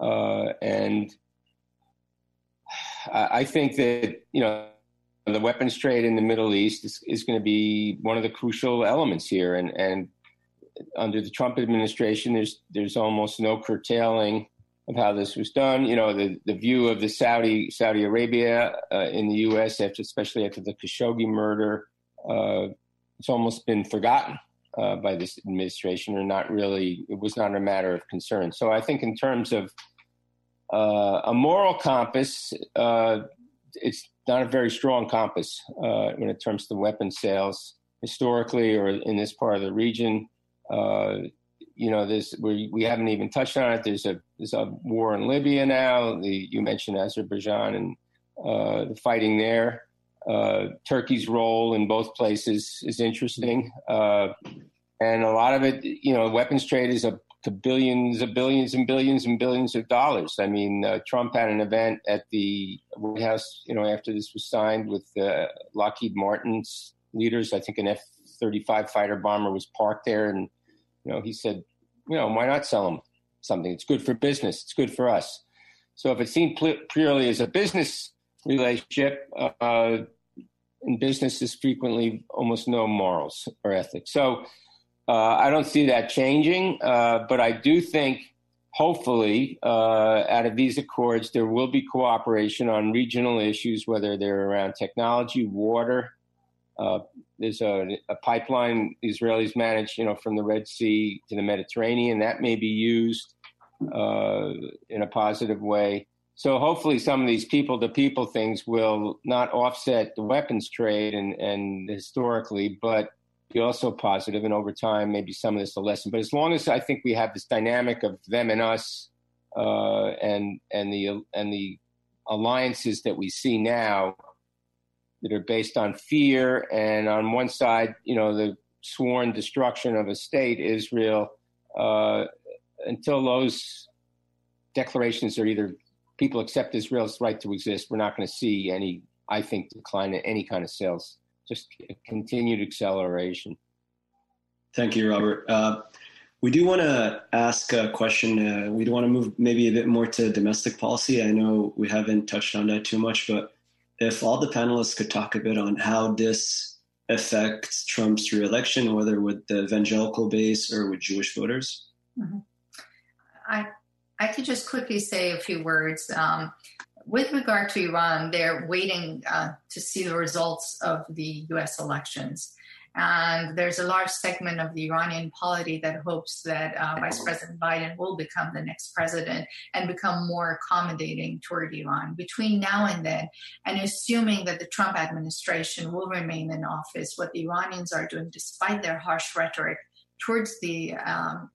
uh, and I think that, you know, the weapons trade in the Middle East is, is going to be one of the crucial elements here. And, and under the Trump administration, there's, there's almost no curtailing of how this was done. You know, the, the view of the Saudi, Saudi Arabia uh, in the U.S., after, especially after the Khashoggi murder, uh, it's almost been forgotten. Uh, by this administration, or not really, it was not a matter of concern. So I think, in terms of uh, a moral compass, uh, it's not a very strong compass uh, when it comes to weapon sales historically or in this part of the region. Uh, you know, there's we, we haven't even touched on it. There's a there's a war in Libya now. The, you mentioned Azerbaijan and the fighting there. Uh, Turkey's role in both places is interesting. Uh, and a lot of it, you know, weapons trade is a to billions of billions and billions and billions of dollars. I mean, uh, Trump had an event at the White House, you know, after this was signed with uh, Lockheed Martin's leaders. I think an F 35 fighter bomber was parked there. And, you know, he said, you know, why not sell them something? It's good for business, it's good for us. So if it seemed purely as a business relationship, uh, in business is frequently almost no morals or ethics. So uh, I don't see that changing, uh, but I do think, hopefully, uh, out of these accords, there will be cooperation on regional issues, whether they're around technology, water. Uh, there's a, a, pipeline Israelis manage, you know, from the Red Sea to the Mediterranean that may be used uh, in a positive way. So hopefully, some of these people-to-people things will not offset the weapons trade and, and historically, but be also positive. and over time, maybe some of this will lessen. But as long as I think we have this dynamic of them and us, uh, and and the and the alliances that we see now that are based on fear, and on one side, you know, the sworn destruction of a state, Israel, uh, until those declarations are either people accept Israel's right to exist, we're not going to see any, I think, decline in any kind of sales. Just continued acceleration. Thank you, Robert. Uh, we do want to ask a question. Uh, we do want to move maybe a bit more to domestic policy. I know we haven't touched on that too much, but if all the panelists could talk a bit on how this affects Trump's reelection, whether with the evangelical base or with Jewish voters. Mm-hmm. I I could just quickly say a few words. Um, with regard to Iran, they're waiting uh, to see the results of the U.S. elections. And there's a large segment of the Iranian polity that hopes that uh, Vice President Biden will become the next president and become more accommodating toward Iran between now and then. And assuming that the Trump administration will remain in office, what the Iranians are doing, despite their harsh rhetoric towards the um,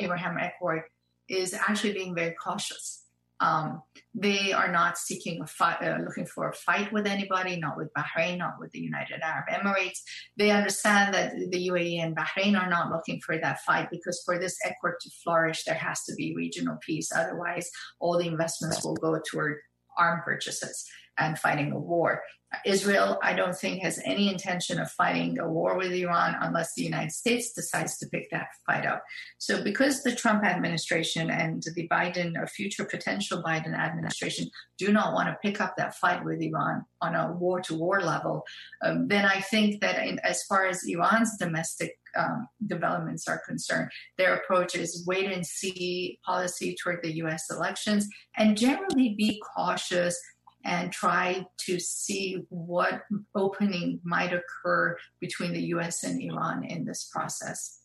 Abraham Accord, is actually being very cautious. Um, they are not seeking a fight, uh, looking for a fight with anybody, not with Bahrain, not with the United Arab Emirates. They understand that the UAE and Bahrain are not looking for that fight because for this accord to flourish, there has to be regional peace. Otherwise, all the investments will go toward arm purchases and fighting a war. Israel, I don't think, has any intention of fighting a war with Iran unless the United States decides to pick that fight up. So, because the Trump administration and the Biden or future potential Biden administration do not want to pick up that fight with Iran on a war to war level, um, then I think that in, as far as Iran's domestic um, developments are concerned, their approach is wait and see policy toward the US elections and generally be cautious and try to see what opening might occur between the US and Iran in this process?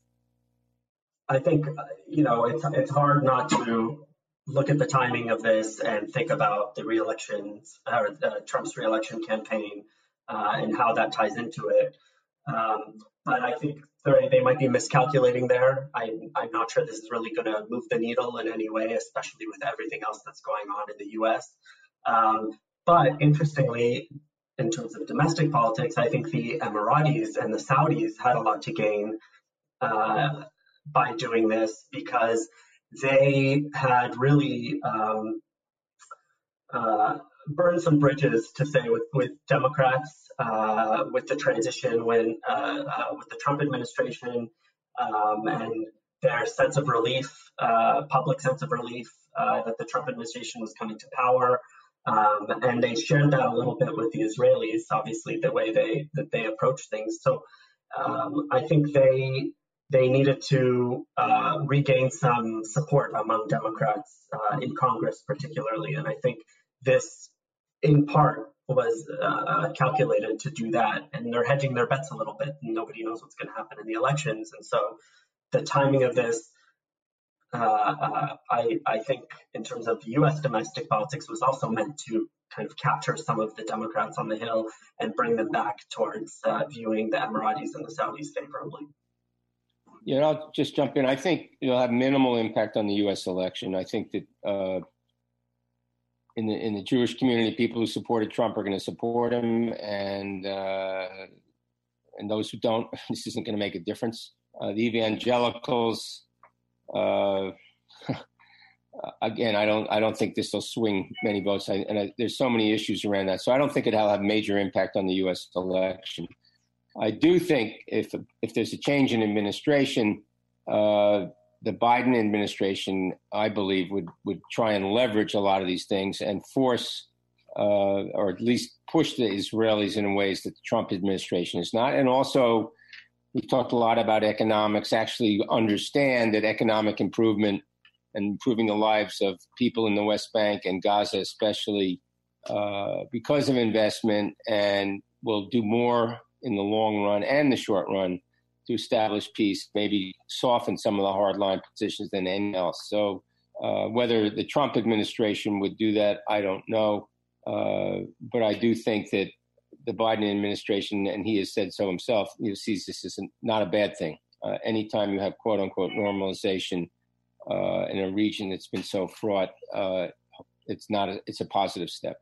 I think, you know, it's, it's hard not to look at the timing of this and think about the reelections or uh, Trump's reelection campaign uh, and how that ties into it. Um, but I think they might be miscalculating there. I, I'm not sure this is really going to move the needle in any way, especially with everything else that's going on in the U.S. Um, but interestingly, in terms of domestic politics, I think the Emiratis and the Saudis had a lot to gain uh, by doing this because they had really um, uh, burned some bridges, to say, with, with Democrats, uh, with the transition when uh, uh, with the Trump administration, um, and their sense of relief, uh, public sense of relief that the Trump administration was coming to power. Um, and they shared that a little bit with the Israelis, obviously the way they that they approach things. So um, I think they they needed to uh, regain some support among Democrats uh, in Congress, particularly. And I think this, in part, was uh, calculated to do that. And they're hedging their bets a little bit. Nobody knows what's going to happen in the elections, and so the timing of this uh, I, I, think in terms of U.S. domestic politics was also meant to kind of capture some of the Democrats on the Hill and bring them back towards uh, viewing the Emiratis and the Saudis favorably. Yeah, I'll just jump in. I think it'll have minimal impact on the U.S. election. I think that uh, in the in the Jewish community, people who supported Trump are going to support him, and uh, and those who don't, this isn't going to make a difference. Uh, the evangelicals uh, again, I don't I don't think this will swing many votes, I, and I, there's so many issues around that. So I don't think it'll have major impact on the U.S. election. I do think if if there's a change in administration, uh, the Biden administration, I believe, would would try and leverage a lot of these things and force, uh, or at least push the Israelis in ways that the Trump administration is not, and also we've talked a lot about economics, actually understand that economic improvement and improving the lives of people in the West Bank and Gaza, especially uh, because of investment, and will do more in the long run and the short run to establish peace, maybe soften some of the hardline positions than anything else. So, uh, whether the Trump administration would do that, I don't know. Uh, but I do think that the Biden administration, and he has said so himself, you know, sees this as not a bad thing. Uh, anytime you have quote unquote normalization uh, in a region that's been so fraught, uh, it's not a, it's a positive step.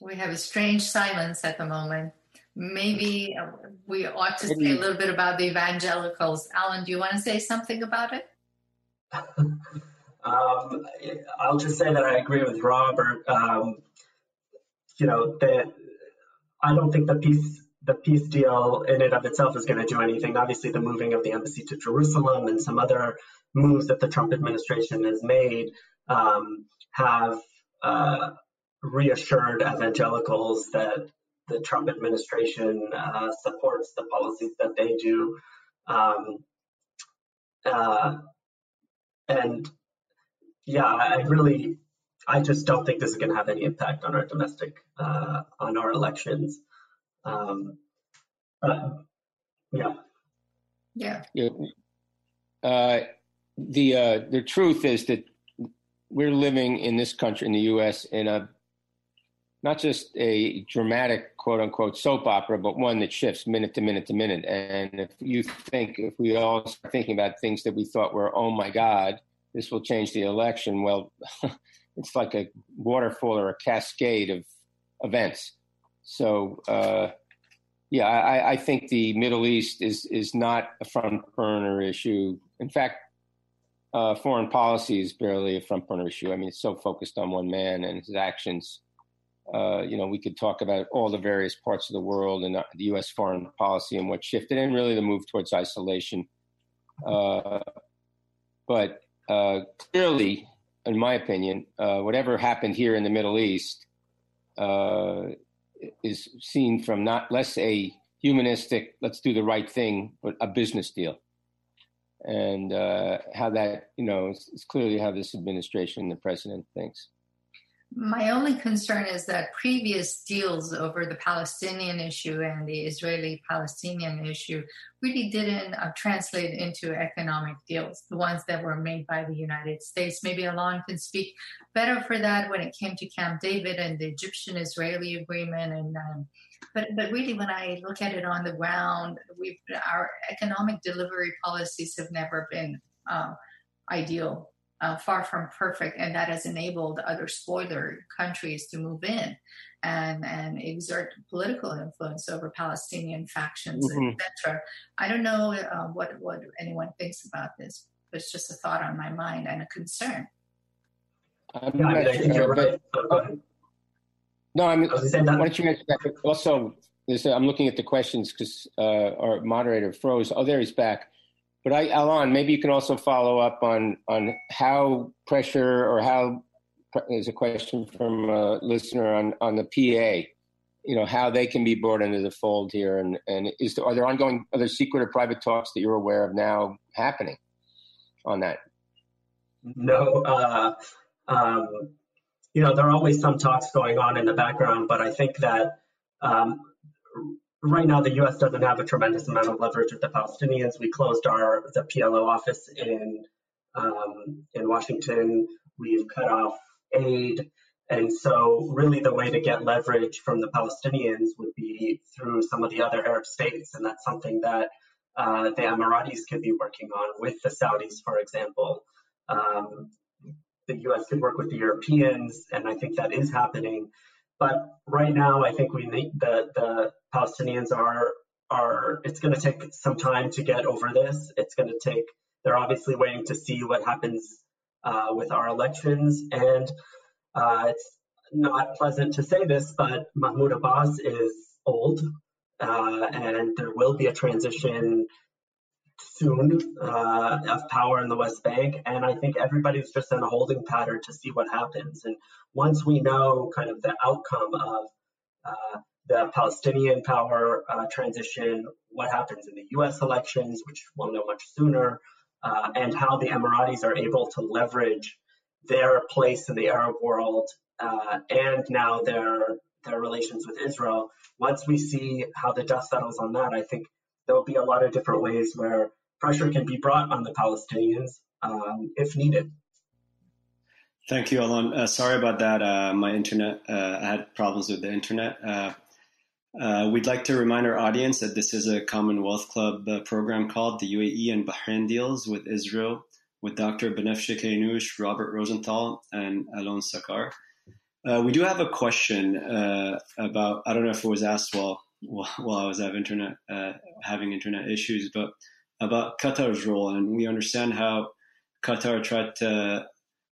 We have a strange silence at the moment. Maybe uh, we ought to say a little bit about the evangelicals. Alan, do you want to say something about it? um, I'll just say that I agree with Robert. Um, you know that I don't think the peace the peace deal in and of itself is going to do anything. Obviously, the moving of the embassy to Jerusalem and some other moves that the Trump administration has made um, have uh, reassured evangelicals that the Trump administration uh, supports the policies that they do. Um, uh, and yeah, I really, I just don't think this is going to have any impact on our domestic, uh, on our elections. Um, yeah. Yeah. yeah. Uh, the uh, the truth is that we're living in this country, in the U.S., in a not just a dramatic quote unquote soap opera, but one that shifts minute to minute to minute. And if you think, if we all start thinking about things that we thought were, oh my God, this will change the election, well, it's like a waterfall or a cascade of events. So, uh, yeah, I, I, think the Middle East is is not a front burner issue. In fact, uh, foreign policy is barely a front burner issue. I mean, it's so focused on one man and his actions uh, you know, we could talk about all the various parts of the world and the U.S. foreign policy and what shifted, and really the move towards isolation. Uh, but uh, clearly, in my opinion, uh, whatever happened here in the Middle East uh, is seen from not less a humanistic, let's do the right thing, but a business deal. And how that, you know, is clearly how this administration and the president thinks. My only concern is that previous deals over the Palestinian issue and the Israeli Palestinian issue really didn't uh, translate into economic deals, the ones that were made by the United States. Maybe Alon can speak better for that when it came to Camp David and the Egyptian Israeli agreement. And um, but but really, when I look at it on the ground, our economic delivery policies have never been uh, ideal uh, far from perfect, and that has enabled other spoiler countries to move in and and exert political influence over Palestinian factions, mm-hmm. etc. I don't know uh, what what anyone thinks about this, but it's just a thought on my mind and a concern. yeah, I, think you're right. No, I mean, why don't you mention that? Also, I'm looking at the questions because uh, our moderator froze. Oh, there he's back. But I, Alon, maybe you can also follow up on on how pressure or how there's a question from a listener on on the PA. You know how they can be brought into the fold here, and and is there, are there ongoing other secret or private talks that you're aware of now happening on that? No, uh, um, you know there are always some talks going on in the background, but I think that um, right now the U.S. doesn't have a tremendous amount of leverage with the Palestinians. We closed our the PLO office in um, in Washington. We've cut off aid, and so really the way to get leverage from the Palestinians would be through some of the other Arab states, and that's something that uh, the Emiratis could be working on with the Saudis, for example. Um, the U.S. could work with the Europeans, and I think that is happening. But right now, I think we need the the Palestinians are are. It's going to take some time to get over this. It's going to take. They're obviously waiting to see what happens uh, with our elections, and uh, it's not pleasant to say this, but Mahmoud Abbas is old, uh, and there will be a transition soon uh, of power in the West Bank. And I think everybody's just in a holding pattern to see what happens. And once we know kind of the outcome of uh, the Palestinian power uh, transition, what happens in the US elections, which we'll know much sooner, uh, and how the Emiratis are able to leverage their place in the Arab world uh, and now their their relations with Israel. Once we see how the dust settles on that, I think there'll be a lot of different ways where pressure can be brought on the Palestinians um, if needed. Thank you, Alon. Uh, sorry about that. Uh, my internet, uh, I had problems with the internet. Uh, uh, we'd like to remind our audience that this is a Commonwealth Club uh, program called the UAE and Bahrain Deals with Israel with Dr. Banafsheh Keynoush, Robert Rosenthal, and Alon Sachar. we do have a question about, I don't know if it was asked while, while I was have internet, having internet issues, but about Qatar's role. And we understand how Qatar tried to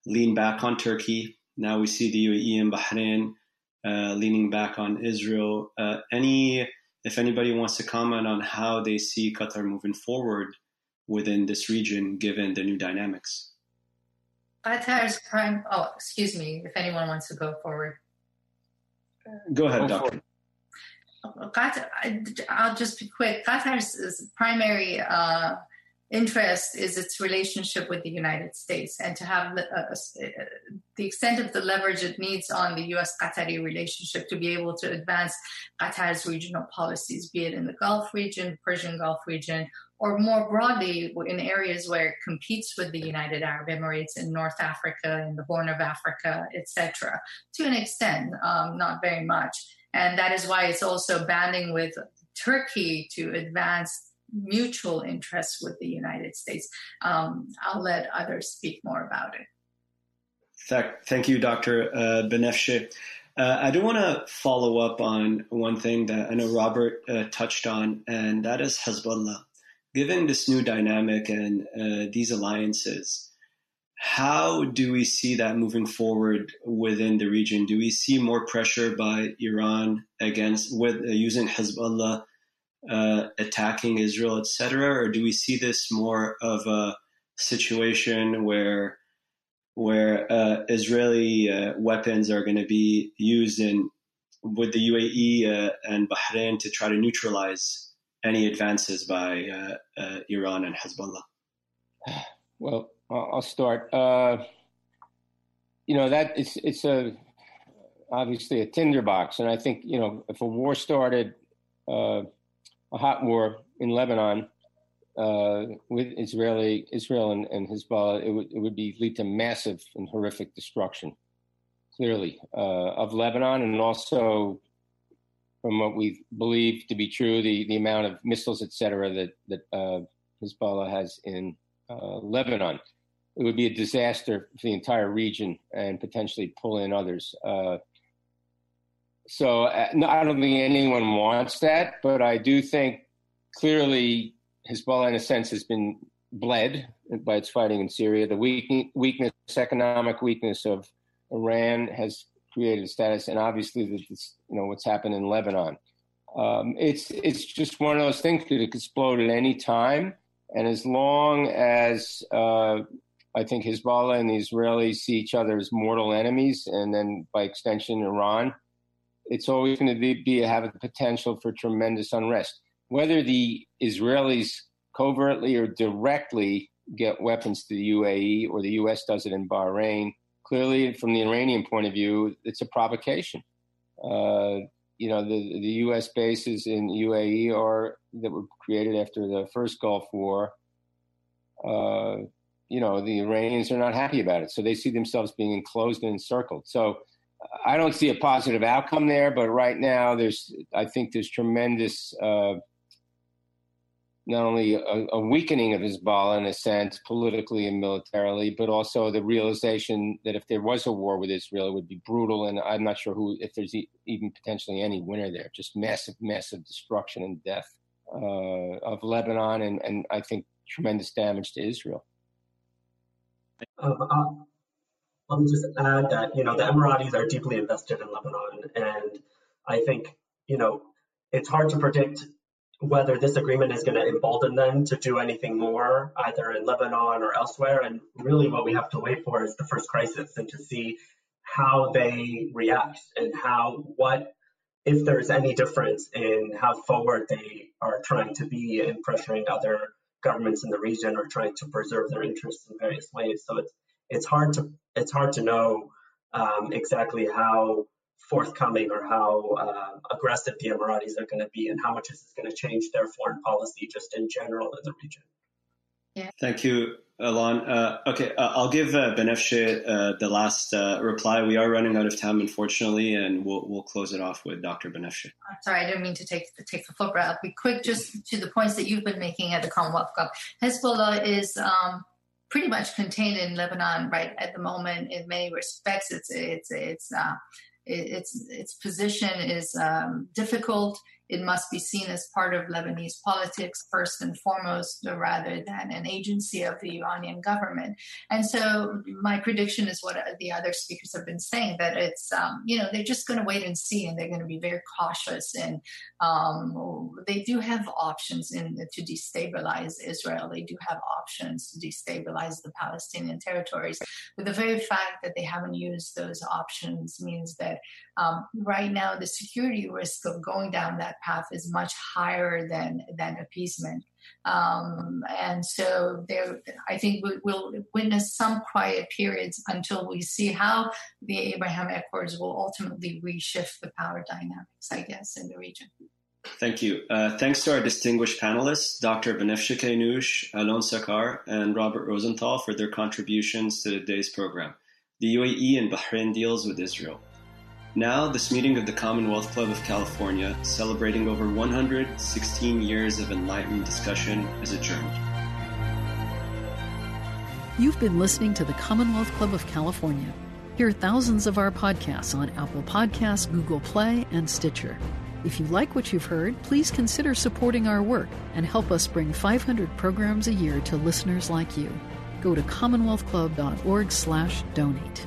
lean back on Turkey. Now we see the UAE and Bahrain uh, leaning back on Israel. Uh, any, if anybody wants to comment on how they see Qatar moving forward within this region, given the new dynamics. Qatar's prime. Oh, excuse me. If anyone wants to go forward, go ahead, go Doctor. I'll just be quick. Qatar's primary uh, interest is its relationship with the United States and to have the, uh, uh the extent of the leverage it needs on the US Qatari relationship to be able to advance Qatar's regional policies, be it in the Gulf region, Persian Gulf region, or more broadly in areas where it competes with the United Arab Emirates in North Africa, in the Horn of Africa, etc. To an extent, um, not very much. And that is why it's also banding with Turkey to advance mutual interests with the United States. Um, I'll let others speak more about it. Thank you, Dr. Uh, Banafsheh. Uh, I do want to follow up on one thing that I know Robert uh, touched on, and that is Hezbollah. Given this new dynamic and uh, these alliances, how do we see that moving forward within the region? Do we see more pressure by Iran against with uh, using Hezbollah uh, attacking Israel, etc., or do we see this more of a situation where where uh, Israeli uh, weapons are going to be used in with the UAE uh, and Bahrain to try to neutralize any advances by uh, Iran and Hezbollah? Well, I'll start. you know that it's it's a obviously a tinderbox, and I think you know if a war started a hot war in Lebanon uh, with Israeli Israel and, and Hezbollah, it would it would be lead to massive and horrific destruction, clearly, uh, of Lebanon, and also from what we believe to be true, the, the amount of missiles, et cetera, that that uh, Hezbollah has in uh, Lebanon. It would be a disaster for the entire region and potentially pull in others. Uh, so uh, no, I don't think anyone wants that, but I do think clearly Hezbollah, in a sense, has been bled by its fighting in Syria. The weakness, economic weakness of Iran has created a status, and obviously, you know what's happened in Lebanon. Um, it's it's just one of those things that could explode at any time, and as long as uh, I think Hezbollah and the Israelis see each other as mortal enemies, and then by extension, Iran it's always going to be, be have a potential for tremendous unrest. Whether the Israelis covertly or directly get weapons to the UAE or the U.S. does it in Bahrain, clearly from the Iranian point of view, it's a provocation. Uh, you know, the, the U.S. bases in UAE are that were created after the first Gulf War. Uh, you know, the Iranians are not happy about it, so they see themselves being enclosed and encircled. So I don't see a positive outcome there, but right now there's, I think there's tremendous, uh, not only a, a, weakening of Hezbollah in a sense, politically and militarily, but also the realization that if there was a war with Israel, it would be brutal. And I'm not sure who, if there's e- even potentially any winner there, just massive, massive destruction and death uh, of Lebanon, and, and I think tremendous damage to Israel. Um, uh, let me just add that, you know, the Emiratis are deeply invested in Lebanon. And I think, you know, it's hard to predict whether this agreement is going to embolden them to do anything more, either in Lebanon or elsewhere. And really, what we have to wait for is the first crisis and to see how they react and how, what, if there's any difference in how forward they are trying to be in pressuring other governments in the region are trying to preserve their interests in various ways. So it's it's hard to it's hard to know um, exactly how forthcoming or how uh, aggressive the Emiratis are going to be and how much this is going to change their foreign policy just in general in the region. Yeah. Thank you, Alon. Uh, okay, uh, I'll give uh, Banafsheh uh, the last uh, reply. We are running out of time, unfortunately, and we'll we'll close it off with Dr. Banafsheh. Sorry, I didn't mean to take take the foot, but I'll be quick just to the points that you've been making at the Commonwealth Club. Hezbollah is um, pretty much contained in Lebanon right at the moment in many respects. It's it's it's uh, its its position is um, difficult. It must be seen as part of Lebanese politics first and foremost, rather than an agency of the Iranian government. And so my prediction is what the other speakers have been saying that it's, um, you know, they're just going to wait and see and they're going to be very cautious. And um, they do have options in to destabilize Israel. They do have options to destabilize the Palestinian territories. But the very fact that they haven't used those options means that um, right now the security risk of going down that path is much higher than than appeasement. Um, and so there, I think we, will witness some quiet periods until we see how the Abraham Accords will ultimately reshift the power dynamics, I guess, in the region. Thank you. Uh, thanks to our distinguished panelists, Dr. Banafsheh Keynoush, Alon Sachar, and Robert Rosenthal for their contributions to today's program. The UAE and Bahrain deals with Israel. Now, this meeting of the Commonwealth Club of California, celebrating over 116 years of enlightened discussion, is adjourned. You've been listening to the Commonwealth Club of California. Hear thousands of our podcasts on Apple Podcasts, Google Play, and Stitcher. If you like what you've heard, please consider supporting our work and help us bring 500 programs a year to listeners like you. Go to commonwealthclub.org/donate.